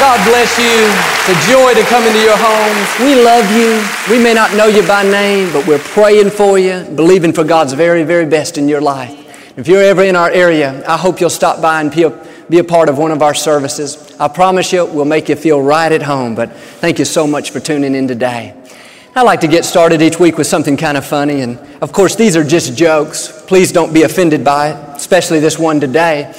God bless you. It's a joy to come into your homes. We love you. We may not know you by name, but we're praying for you, believing for God's very, very best in your life. If you're ever in our area, I hope you'll stop by and be a, be a part of one of our services. I promise you, we'll make you feel right at home. But thank you so much for tuning in today. I like to get started each week with something kind of funny, and of course, these are just jokes. Please don't be offended by it, especially this one today.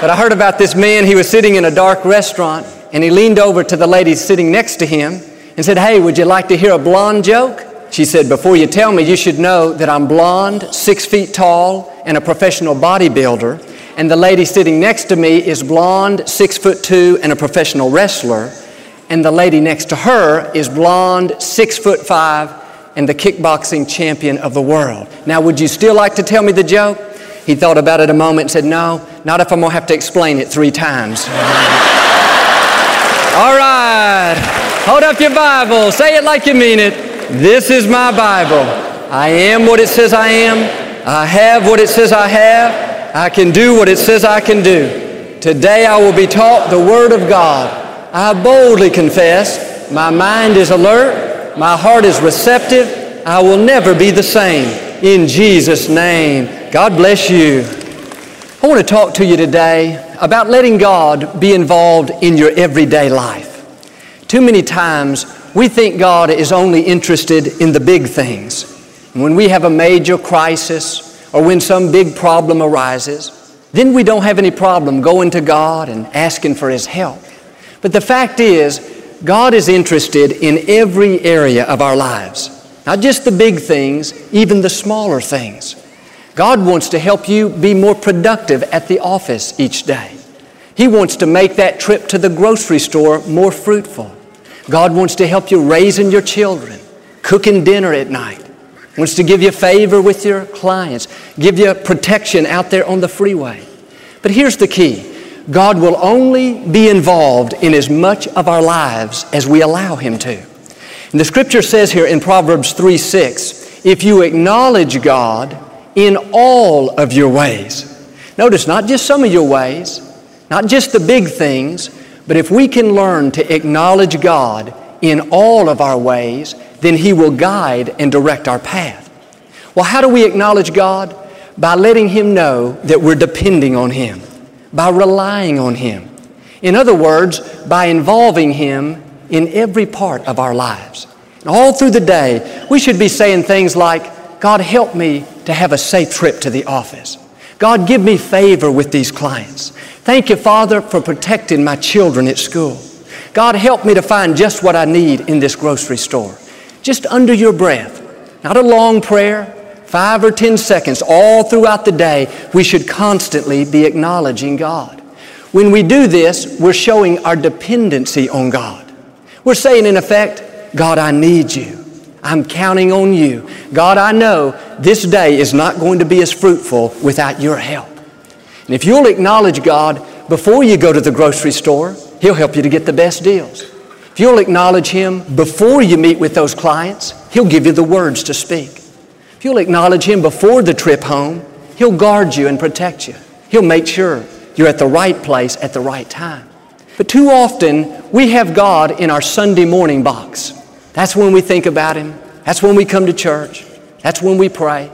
But I heard about this man. He was sitting in a dark restaurant and he leaned over to the lady sitting next to him and said, Hey, would you like to hear a blonde joke? She said, Before you tell me, you should know that I'm blonde, six feet tall, and a professional bodybuilder. And the lady sitting next to me is blonde, six foot two, and a professional wrestler. And the lady next to her is blonde, six foot five, and the kickboxing champion of the world. Now, would you still like to tell me the joke? He thought about it a moment and said, No, not if I'm going to have to explain it three times. All right. Hold up your Bible. Say it like you mean it. This is my Bible. I am what it says I am. I have what it says I have. I can do what it says I can do. Today I will be taught the Word of God. I boldly confess my mind is alert, my heart is receptive. I will never be the same. In Jesus' name. God bless you. I want to talk to you today about letting God be involved in your everyday life. Too many times we think God is only interested in the big things. When we have a major crisis or when some big problem arises, then we don't have any problem going to God and asking for His help. But the fact is, God is interested in every area of our lives. Not just the big things, even the smaller things. God wants to help you be more productive at the office each day. He wants to make that trip to the grocery store more fruitful. God wants to help you raising your children, cooking dinner at night, wants to give you favor with your clients, give you protection out there on the freeway. But here's the key God will only be involved in as much of our lives as we allow Him to. And the scripture says here in Proverbs 3 6, if you acknowledge God in all of your ways. Notice, not just some of your ways, not just the big things, but if we can learn to acknowledge God in all of our ways, then He will guide and direct our path. Well, how do we acknowledge God? By letting Him know that we're depending on Him, by relying on Him. In other words, by involving Him in every part of our lives. And all through the day, we should be saying things like, God, help me to have a safe trip to the office. God, give me favor with these clients. Thank you, Father, for protecting my children at school. God, help me to find just what I need in this grocery store. Just under your breath. Not a long prayer, five or ten seconds, all throughout the day, we should constantly be acknowledging God. When we do this, we're showing our dependency on God. We're saying, in effect, God, I need you. I'm counting on you. God, I know this day is not going to be as fruitful without your help. And if you'll acknowledge God before you go to the grocery store, He'll help you to get the best deals. If you'll acknowledge Him before you meet with those clients, He'll give you the words to speak. If you'll acknowledge Him before the trip home, He'll guard you and protect you. He'll make sure you're at the right place at the right time. But too often, we have God in our Sunday morning box. That's when we think about Him. That's when we come to church. That's when we pray.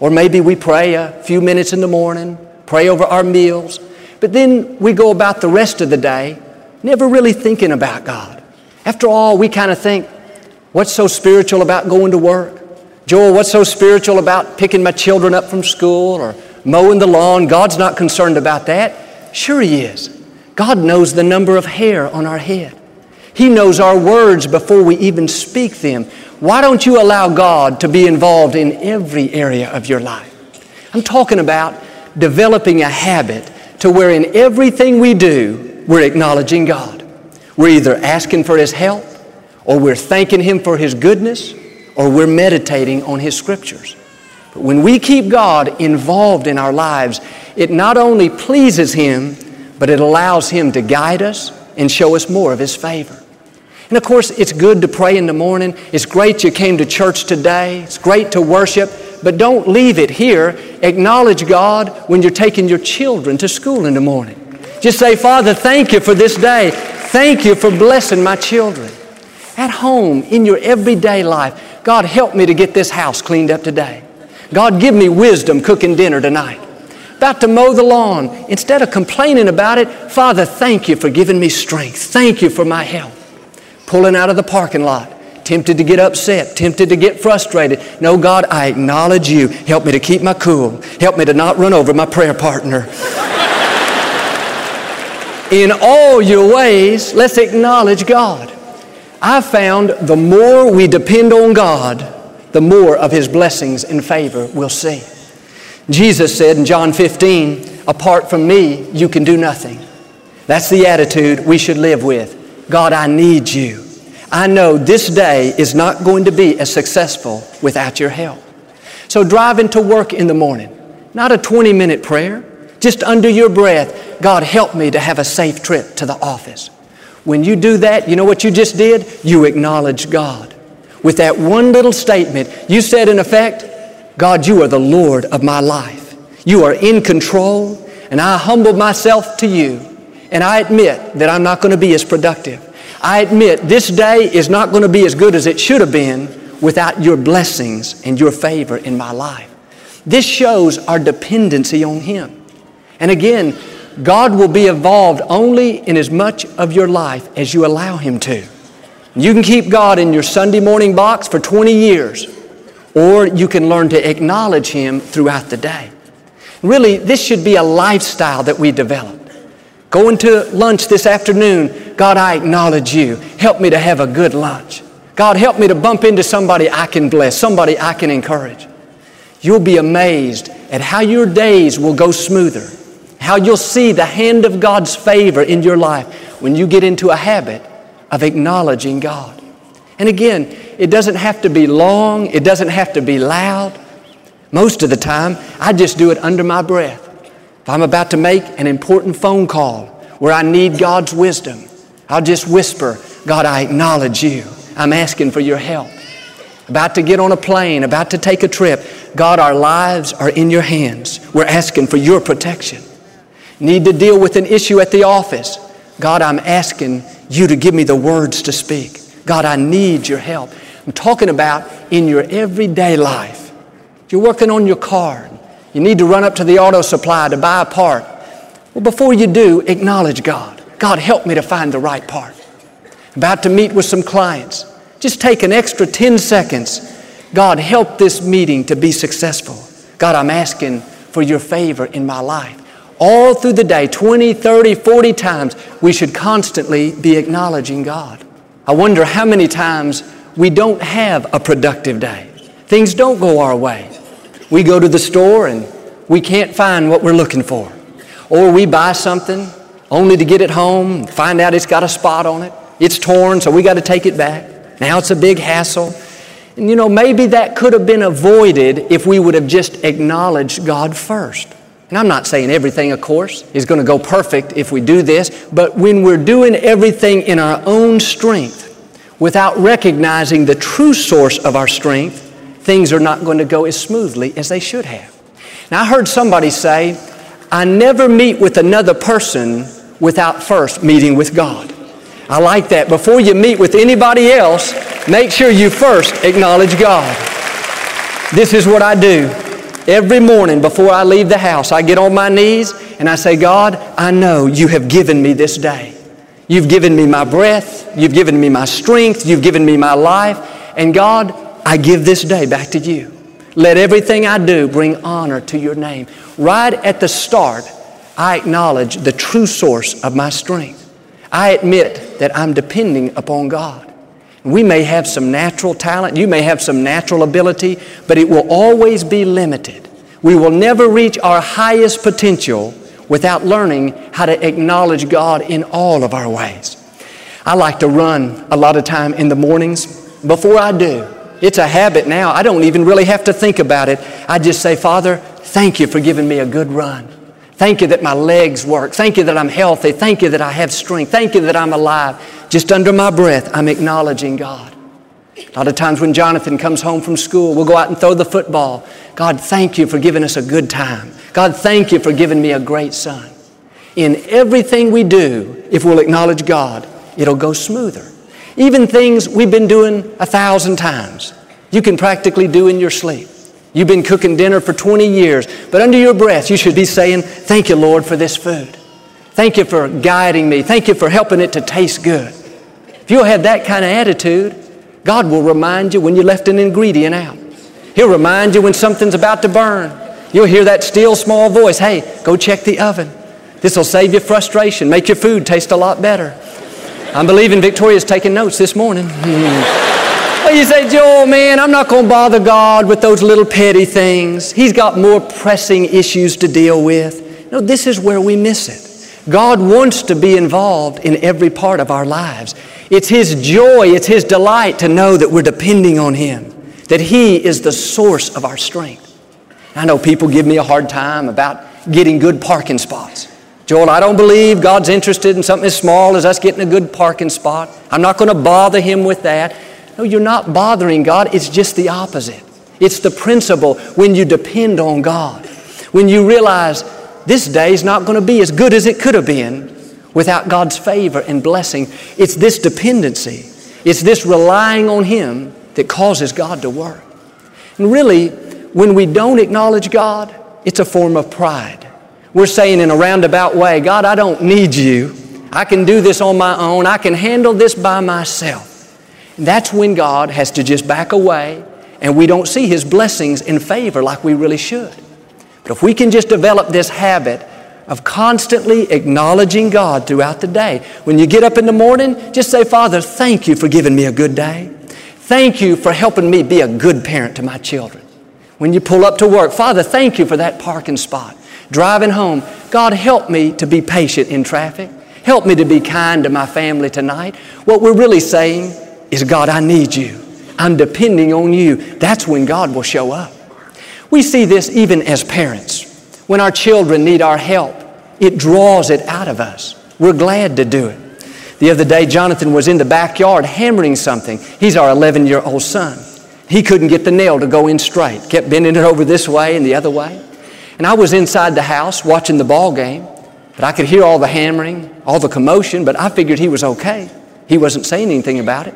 Or maybe we pray a few minutes in the morning, pray over our meals, but then we go about the rest of the day never really thinking about God. After all, we kind of think, what's so spiritual about going to work? Joel, what's so spiritual about picking my children up from school or mowing the lawn? God's not concerned about that. Sure, He is. God knows the number of hair on our head. He knows our words before we even speak them. Why don't you allow God to be involved in every area of your life? I'm talking about developing a habit to where in everything we do, we're acknowledging God. We're either asking for His help, or we're thanking Him for His goodness, or we're meditating on His scriptures. But when we keep God involved in our lives, it not only pleases Him, but it allows Him to guide us and show us more of His favor. And of course, it's good to pray in the morning. It's great you came to church today. It's great to worship. But don't leave it here. Acknowledge God when you're taking your children to school in the morning. Just say, Father, thank you for this day. Thank you for blessing my children. At home, in your everyday life, God, help me to get this house cleaned up today. God, give me wisdom cooking dinner tonight. About to mow the lawn. Instead of complaining about it, Father, thank you for giving me strength. Thank you for my help pulling out of the parking lot, tempted to get upset, tempted to get frustrated. No, God, I acknowledge you. Help me to keep my cool. Help me to not run over my prayer partner. In all your ways, let's acknowledge God. I found the more we depend on God, the more of His blessings and favor we'll see. Jesus said in John 15, Apart from me, you can do nothing. That's the attitude we should live with. God, I need you. I know this day is not going to be as successful without your help. So driving to work in the morning, not a 20 minute prayer, just under your breath, God, help me to have a safe trip to the office. When you do that, you know what you just did? You acknowledge God. With that one little statement, you said in effect, God, you are the Lord of my life. You are in control, and I humble myself to you and I admit that I'm not going to be as productive. I admit this day is not going to be as good as it should have been without your blessings and your favor in my life. This shows our dependency on Him. And again, God will be involved only in as much of your life as you allow Him to. You can keep God in your Sunday morning box for 20 years, or you can learn to acknowledge Him throughout the day. Really, this should be a lifestyle that we develop. Going to lunch this afternoon, God, I acknowledge you. Help me to have a good lunch. God, help me to bump into somebody I can bless, somebody I can encourage. You'll be amazed at how your days will go smoother, how you'll see the hand of God's favor in your life when you get into a habit of acknowledging God. And again, it doesn't have to be long, it doesn't have to be loud. Most of the time, I just do it under my breath. If I'm about to make an important phone call where I need God's wisdom, I'll just whisper, God, I acknowledge you. I'm asking for your help. About to get on a plane, about to take a trip. God, our lives are in your hands. We're asking for your protection. Need to deal with an issue at the office. God, I'm asking you to give me the words to speak. God, I need your help. I'm talking about in your everyday life. You're working on your car, you need to run up to the auto supply to buy a part. Well, before you do, acknowledge God. God, help me to find the right part. About to meet with some clients. Just take an extra 10 seconds. God, help this meeting to be successful. God, I'm asking for your favor in my life. All through the day, 20, 30, 40 times, we should constantly be acknowledging God. I wonder how many times we don't have a productive day. Things don't go our way. We go to the store and we can't find what we're looking for. Or we buy something only to get it home find out it's got a spot on it. It's torn, so we got to take it back. Now it's a big hassle. And you know, maybe that could have been avoided if we would have just acknowledged God first. And I'm not saying everything, of course, is going to go perfect if we do this, but when we're doing everything in our own strength without recognizing the true source of our strength, things are not going to go as smoothly as they should have. Now, I heard somebody say, I never meet with another person without first meeting with God. I like that. Before you meet with anybody else, make sure you first acknowledge God. This is what I do. Every morning before I leave the house, I get on my knees and I say, God, I know you have given me this day. You've given me my breath. You've given me my strength. You've given me my life. And God, I give this day back to you. Let everything I do bring honor to your name. Right at the start, I acknowledge the true source of my strength. I admit that I'm depending upon God. We may have some natural talent, you may have some natural ability, but it will always be limited. We will never reach our highest potential without learning how to acknowledge God in all of our ways. I like to run a lot of time in the mornings. Before I do, It's a habit now. I don't even really have to think about it. I just say, Father, thank you for giving me a good run. Thank you that my legs work. Thank you that I'm healthy. Thank you that I have strength. Thank you that I'm alive. Just under my breath, I'm acknowledging God. A lot of times when Jonathan comes home from school, we'll go out and throw the football. God, thank you for giving us a good time. God, thank you for giving me a great son. In everything we do, if we'll acknowledge God, it'll go smoother. Even things we've been doing a thousand times, you can practically do in your sleep. You've been cooking dinner for 20 years, but under your breath, you should be saying, Thank you, Lord, for this food. Thank you for guiding me. Thank you for helping it to taste good. If you'll have that kind of attitude, God will remind you when you left an ingredient out. He'll remind you when something's about to burn. You'll hear that still small voice hey, go check the oven. This will save you frustration, make your food taste a lot better. I'm believing Victoria's taking notes this morning. Hmm. Well, you say, Joel, man, I'm not going to bother God with those little petty things. He's got more pressing issues to deal with. No, this is where we miss it. God wants to be involved in every part of our lives. It's His joy, it's His delight to know that we're depending on Him, that He is the source of our strength. I know people give me a hard time about getting good parking spots. Joel, I don't believe God's interested in something as small as us getting a good parking spot. I'm not going to bother Him with that. No, you're not bothering God. It's just the opposite. It's the principle when you depend on God. When you realize this day is not going to be as good as it could have been without God's favor and blessing. It's this dependency, it's this relying on Him that causes God to work. And really, when we don't acknowledge God, it's a form of pride. We're saying in a roundabout way, God, I don't need you. I can do this on my own. I can handle this by myself. That's when God has to just back away and we don't see His blessings in favor like we really should. But if we can just develop this habit of constantly acknowledging God throughout the day, when you get up in the morning, just say, Father, thank you for giving me a good day. Thank you for helping me be a good parent to my children. When you pull up to work, Father, thank you for that parking spot. Driving home, God, help me to be patient in traffic. Help me to be kind to my family tonight. What we're really saying is God, I need you. I'm depending on you. That's when God will show up. We see this even as parents. When our children need our help, it draws it out of us. We're glad to do it. The other day, Jonathan was in the backyard hammering something. He's our 11 year old son. He couldn't get the nail to go in straight, kept bending it over this way and the other way. And I was inside the house watching the ball game, but I could hear all the hammering, all the commotion, but I figured he was okay. He wasn't saying anything about it.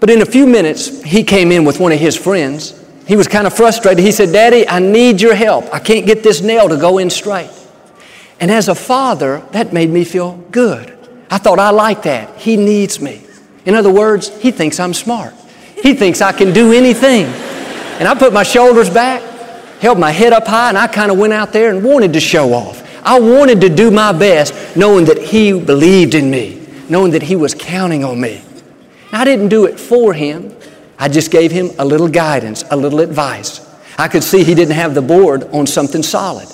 But in a few minutes, he came in with one of his friends. He was kind of frustrated. He said, Daddy, I need your help. I can't get this nail to go in straight. And as a father, that made me feel good. I thought, I like that. He needs me. In other words, he thinks I'm smart. He thinks I can do anything. And I put my shoulders back, held my head up high, and I kind of went out there and wanted to show off. I wanted to do my best, knowing that he believed in me, knowing that he was counting on me. I didn't do it for him. I just gave him a little guidance, a little advice. I could see he didn't have the board on something solid.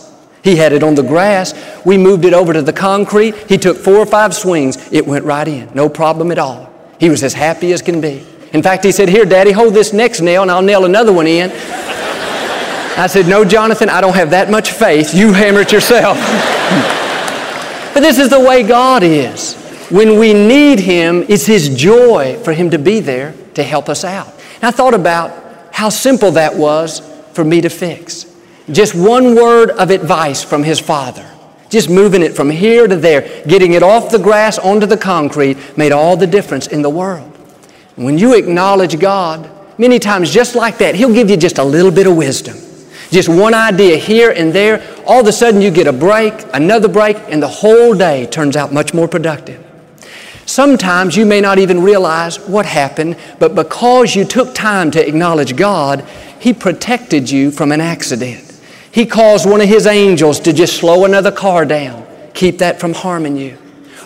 He had it on the grass. We moved it over to the concrete. He took four or five swings. It went right in. No problem at all. He was as happy as can be. In fact, he said, Here, Daddy, hold this next nail and I'll nail another one in. I said, No, Jonathan, I don't have that much faith. You hammer it yourself. but this is the way God is. When we need Him, it's His joy for Him to be there to help us out. And I thought about how simple that was for me to fix. Just one word of advice from His Father. Just moving it from here to there, getting it off the grass onto the concrete made all the difference in the world. When you acknowledge God, many times just like that, He'll give you just a little bit of wisdom. Just one idea here and there. All of a sudden you get a break, another break, and the whole day turns out much more productive. Sometimes you may not even realize what happened, but because you took time to acknowledge God, He protected you from an accident. He caused one of His angels to just slow another car down, keep that from harming you.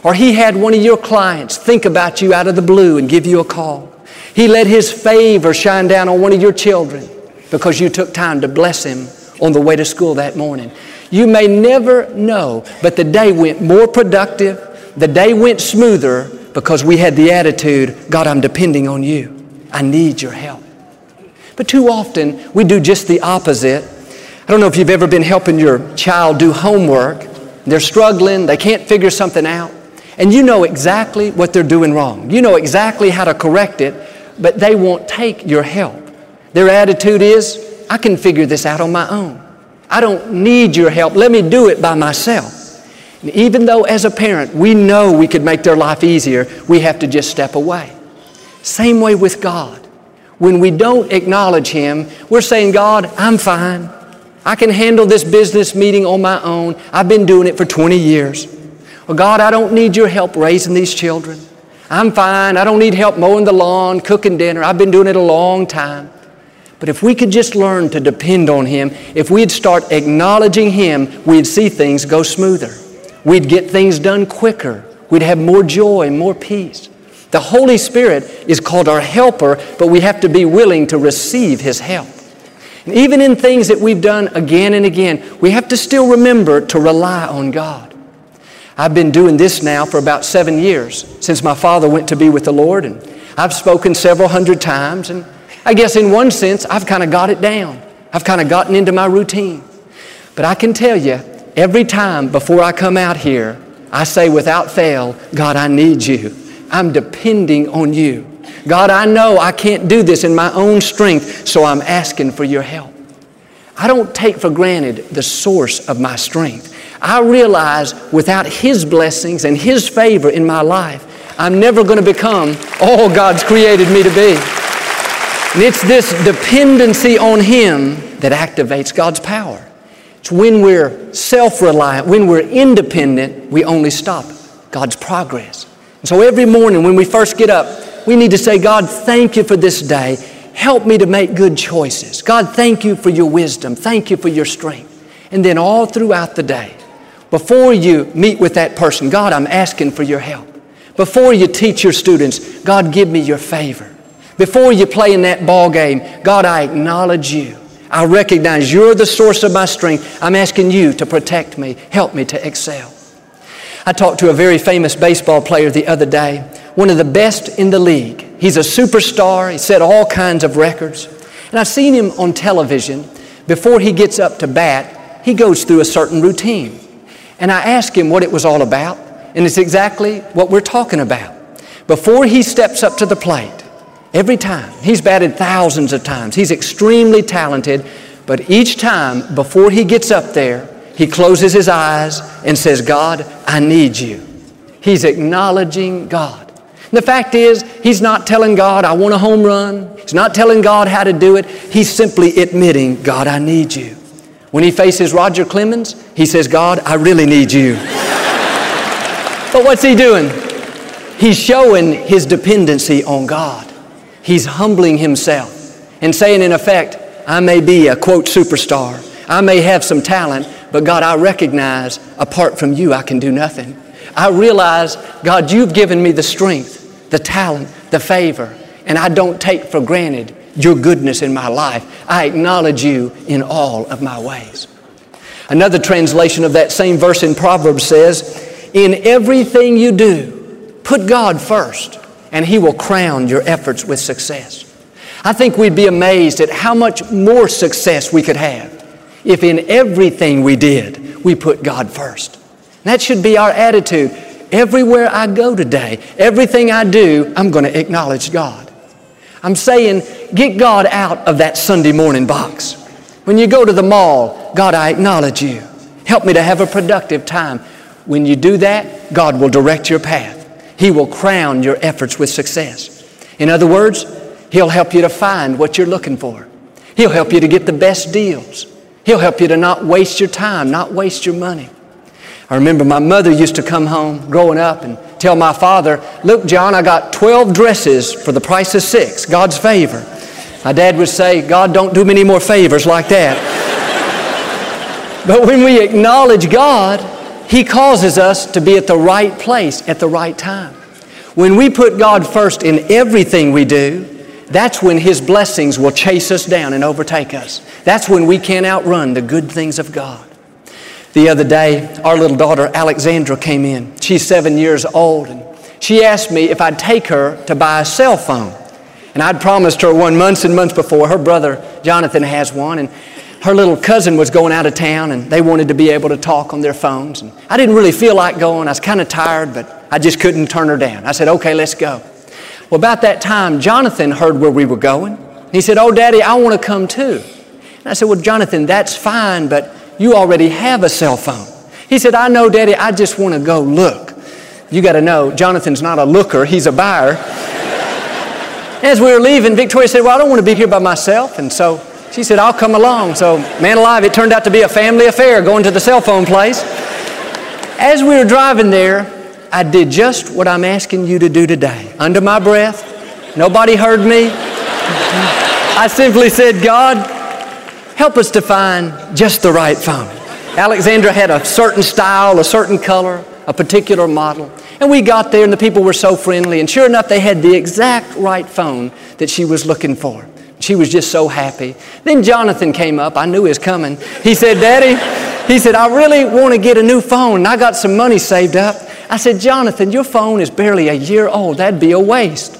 Or He had one of your clients think about you out of the blue and give you a call. He let His favor shine down on one of your children because you took time to bless him on the way to school that morning. You may never know, but the day went more productive, the day went smoother because we had the attitude God, I'm depending on you. I need your help. But too often, we do just the opposite. I don't know if you've ever been helping your child do homework. They're struggling, they can't figure something out, and you know exactly what they're doing wrong. You know exactly how to correct it, but they won't take your help. Their attitude is, I can figure this out on my own. I don't need your help. Let me do it by myself. And even though, as a parent, we know we could make their life easier, we have to just step away. Same way with God. When we don't acknowledge Him, we're saying, God, I'm fine. I can handle this business meeting on my own. I've been doing it for 20 years. Well, God, I don't need your help raising these children. I'm fine. I don't need help mowing the lawn, cooking dinner. I've been doing it a long time. But if we could just learn to depend on Him, if we'd start acknowledging Him, we'd see things go smoother. We'd get things done quicker. We'd have more joy, and more peace. The Holy Spirit is called our helper, but we have to be willing to receive His help. And even in things that we've done again and again, we have to still remember to rely on God. I've been doing this now for about seven years since my father went to be with the Lord, and I've spoken several hundred times, and I guess in one sense, I've kind of got it down. I've kind of gotten into my routine. But I can tell you, every time before I come out here, I say without fail, God, I need you. I'm depending on you. God, I know I can't do this in my own strength, so I'm asking for your help. I don't take for granted the source of my strength. I realize without His blessings and His favor in my life, I'm never going to become all God's created me to be. And it's this dependency on Him that activates God's power. It's when we're self reliant, when we're independent, we only stop God's progress. And so every morning when we first get up, we need to say, God, thank you for this day. Help me to make good choices. God, thank you for your wisdom. Thank you for your strength. And then all throughout the day, before you meet with that person, God, I'm asking for your help. Before you teach your students, God, give me your favor. Before you play in that ball game, God, I acknowledge you. I recognize you're the source of my strength. I'm asking you to protect me, help me to excel. I talked to a very famous baseball player the other day, one of the best in the league. He's a superstar, he set all kinds of records. And I've seen him on television. Before he gets up to bat, he goes through a certain routine. And I asked him what it was all about, and it's exactly what we're talking about. Before he steps up to the plate, Every time. He's batted thousands of times. He's extremely talented, but each time before he gets up there, he closes his eyes and says, God, I need you. He's acknowledging God. And the fact is, he's not telling God, I want a home run. He's not telling God how to do it. He's simply admitting, God, I need you. When he faces Roger Clemens, he says, God, I really need you. but what's he doing? He's showing his dependency on God. He's humbling himself and saying, in effect, I may be a quote superstar. I may have some talent, but God, I recognize apart from you, I can do nothing. I realize, God, you've given me the strength, the talent, the favor, and I don't take for granted your goodness in my life. I acknowledge you in all of my ways. Another translation of that same verse in Proverbs says, In everything you do, put God first and He will crown your efforts with success. I think we'd be amazed at how much more success we could have if in everything we did, we put God first. That should be our attitude. Everywhere I go today, everything I do, I'm going to acknowledge God. I'm saying, get God out of that Sunday morning box. When you go to the mall, God, I acknowledge you. Help me to have a productive time. When you do that, God will direct your path. He will crown your efforts with success. In other words, He'll help you to find what you're looking for. He'll help you to get the best deals. He'll help you to not waste your time, not waste your money. I remember my mother used to come home growing up and tell my father, Look, John, I got 12 dresses for the price of six, God's favor. My dad would say, God, don't do many more favors like that. but when we acknowledge God, he causes us to be at the right place at the right time. When we put God first in everything we do, that's when His blessings will chase us down and overtake us. That's when we can't outrun the good things of God. The other day, our little daughter Alexandra came in. She's seven years old, and she asked me if I'd take her to buy a cell phone. And I'd promised her one months and months before. Her brother, Jonathan, has one. And her little cousin was going out of town and they wanted to be able to talk on their phones. And I didn't really feel like going. I was kind of tired, but I just couldn't turn her down. I said, okay, let's go. Well, about that time, Jonathan heard where we were going. He said, Oh, Daddy, I want to come too. And I said, Well, Jonathan, that's fine, but you already have a cell phone. He said, I know, Daddy, I just want to go look. You got to know, Jonathan's not a looker, he's a buyer. As we were leaving, Victoria said, Well, I don't want to be here by myself. And so she said, I'll come along. So, man alive, it turned out to be a family affair going to the cell phone place. As we were driving there, I did just what I'm asking you to do today. Under my breath, nobody heard me. I simply said, God, help us to find just the right phone. Alexandra had a certain style, a certain color, a particular model. And we got there, and the people were so friendly. And sure enough, they had the exact right phone that she was looking for. She was just so happy. Then Jonathan came up. I knew he was coming. He said, Daddy, he said, I really want to get a new phone. And I got some money saved up. I said, Jonathan, your phone is barely a year old. That'd be a waste.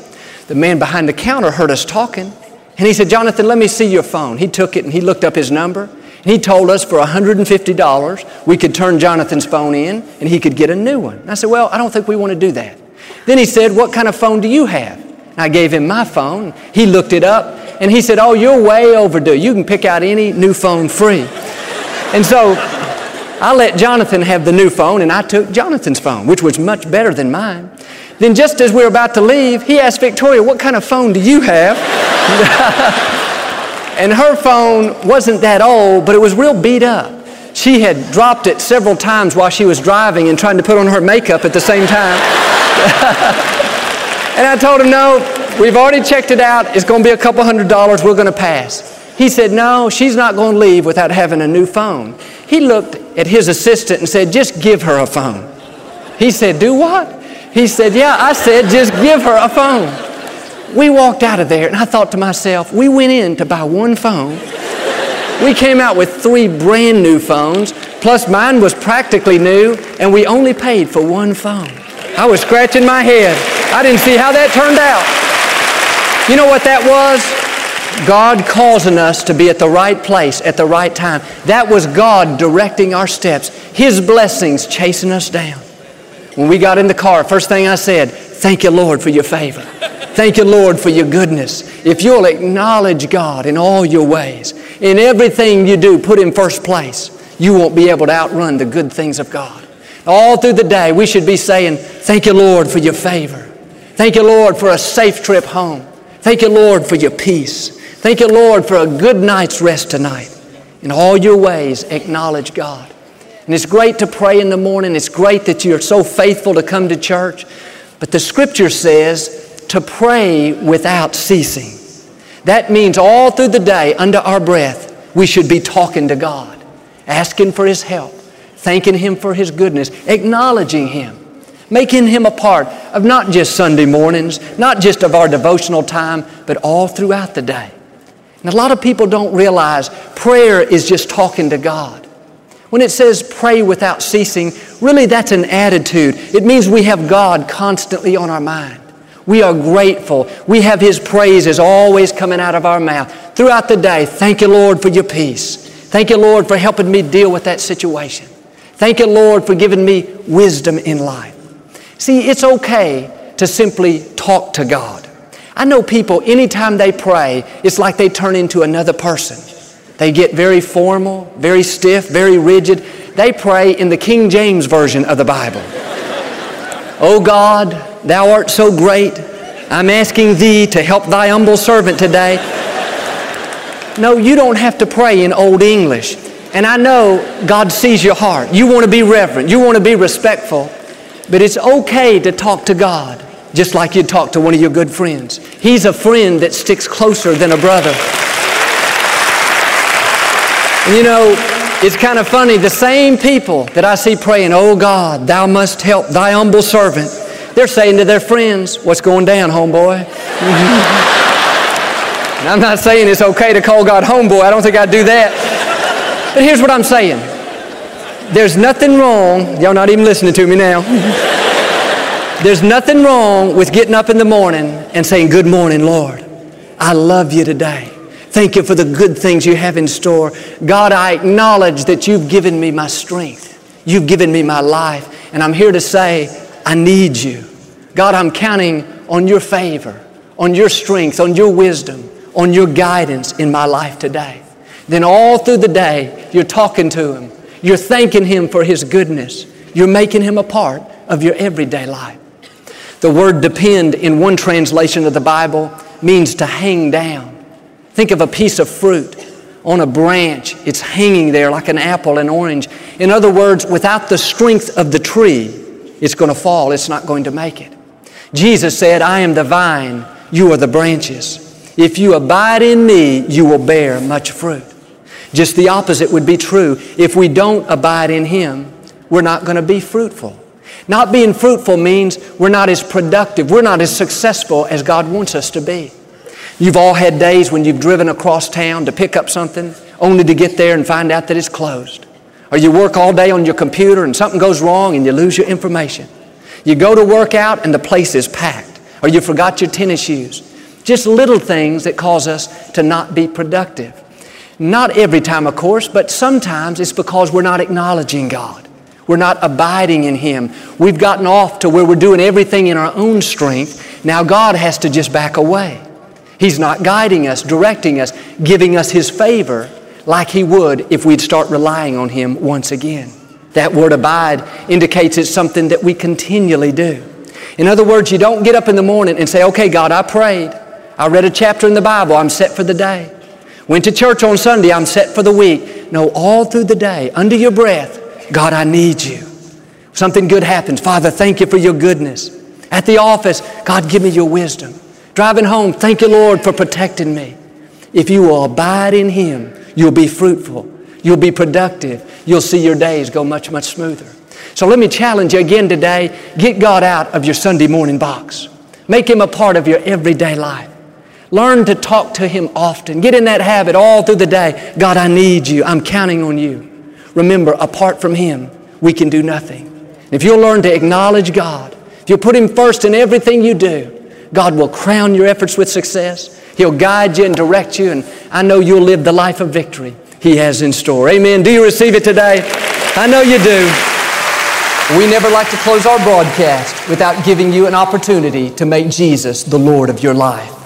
The man behind the counter heard us talking. And he said, Jonathan, let me see your phone. He took it and he looked up his number. And he told us for $150 we could turn Jonathan's phone in and he could get a new one. And I said, Well, I don't think we want to do that. Then he said, What kind of phone do you have? And I gave him my phone. He looked it up and he said, Oh, you're way overdue. You can pick out any new phone free. And so I let Jonathan have the new phone and I took Jonathan's phone, which was much better than mine. Then, just as we were about to leave, he asked Victoria, What kind of phone do you have? and her phone wasn't that old, but it was real beat up. She had dropped it several times while she was driving and trying to put on her makeup at the same time. and I told him, No, we've already checked it out. It's going to be a couple hundred dollars. We're going to pass. He said, No, she's not going to leave without having a new phone. He looked at his assistant and said, Just give her a phone. He said, Do what? He said, Yeah, I said, just give her a phone. We walked out of there, and I thought to myself, we went in to buy one phone. We came out with three brand new phones, plus mine was practically new, and we only paid for one phone. I was scratching my head. I didn't see how that turned out. You know what that was? God causing us to be at the right place at the right time. That was God directing our steps, His blessings chasing us down. When we got in the car, first thing I said, Thank you, Lord, for your favor. Thank you, Lord, for your goodness. If you'll acknowledge God in all your ways, in everything you do, put Him first place, you won't be able to outrun the good things of God. All through the day, we should be saying, Thank you, Lord, for your favor. Thank you, Lord, for a safe trip home. Thank you, Lord, for your peace. Thank you, Lord, for a good night's rest tonight. In all your ways, acknowledge God. And it's great to pray in the morning. It's great that you're so faithful to come to church. But the scripture says to pray without ceasing. That means all through the day, under our breath, we should be talking to God, asking for His help, thanking Him for His goodness, acknowledging Him, making Him a part of not just Sunday mornings, not just of our devotional time, but all throughout the day. And a lot of people don't realize prayer is just talking to God. When it says pray without ceasing, really that's an attitude. It means we have God constantly on our mind. We are grateful. We have His praises always coming out of our mouth throughout the day. Thank you, Lord, for your peace. Thank you, Lord, for helping me deal with that situation. Thank you, Lord, for giving me wisdom in life. See, it's okay to simply talk to God. I know people, anytime they pray, it's like they turn into another person. They get very formal, very stiff, very rigid. They pray in the King James Version of the Bible. oh God, thou art so great. I'm asking thee to help thy humble servant today. No, you don't have to pray in Old English. And I know God sees your heart. You want to be reverent, you want to be respectful. But it's okay to talk to God just like you'd talk to one of your good friends. He's a friend that sticks closer than a brother. And you know, it's kind of funny. The same people that I see praying, Oh God, thou must help thy humble servant, they're saying to their friends, What's going down, homeboy? and I'm not saying it's okay to call God homeboy. I don't think I'd do that. But here's what I'm saying there's nothing wrong, y'all not even listening to me now. there's nothing wrong with getting up in the morning and saying, Good morning, Lord. I love you today. Thank you for the good things you have in store. God, I acknowledge that you've given me my strength. You've given me my life. And I'm here to say, I need you. God, I'm counting on your favor, on your strength, on your wisdom, on your guidance in my life today. Then all through the day, you're talking to him. You're thanking him for his goodness. You're making him a part of your everyday life. The word depend in one translation of the Bible means to hang down. Think of a piece of fruit on a branch. It's hanging there like an apple, an orange. In other words, without the strength of the tree, it's going to fall. It's not going to make it. Jesus said, I am the vine, you are the branches. If you abide in me, you will bear much fruit. Just the opposite would be true. If we don't abide in Him, we're not going to be fruitful. Not being fruitful means we're not as productive, we're not as successful as God wants us to be. You've all had days when you've driven across town to pick up something only to get there and find out that it's closed. Or you work all day on your computer and something goes wrong and you lose your information. You go to work out and the place is packed. Or you forgot your tennis shoes. Just little things that cause us to not be productive. Not every time, of course, but sometimes it's because we're not acknowledging God. We're not abiding in Him. We've gotten off to where we're doing everything in our own strength. Now God has to just back away. He's not guiding us, directing us, giving us His favor like He would if we'd start relying on Him once again. That word abide indicates it's something that we continually do. In other words, you don't get up in the morning and say, okay, God, I prayed. I read a chapter in the Bible. I'm set for the day. Went to church on Sunday. I'm set for the week. No, all through the day, under your breath, God, I need you. Something good happens. Father, thank you for your goodness. At the office, God, give me your wisdom. Driving home, thank you, Lord, for protecting me. If you will abide in Him, you'll be fruitful. You'll be productive. You'll see your days go much, much smoother. So let me challenge you again today. Get God out of your Sunday morning box. Make Him a part of your everyday life. Learn to talk to Him often. Get in that habit all through the day. God, I need you. I'm counting on you. Remember, apart from Him, we can do nothing. If you'll learn to acknowledge God, if you'll put Him first in everything you do, God will crown your efforts with success. He'll guide you and direct you, and I know you'll live the life of victory He has in store. Amen. Do you receive it today? I know you do. We never like to close our broadcast without giving you an opportunity to make Jesus the Lord of your life.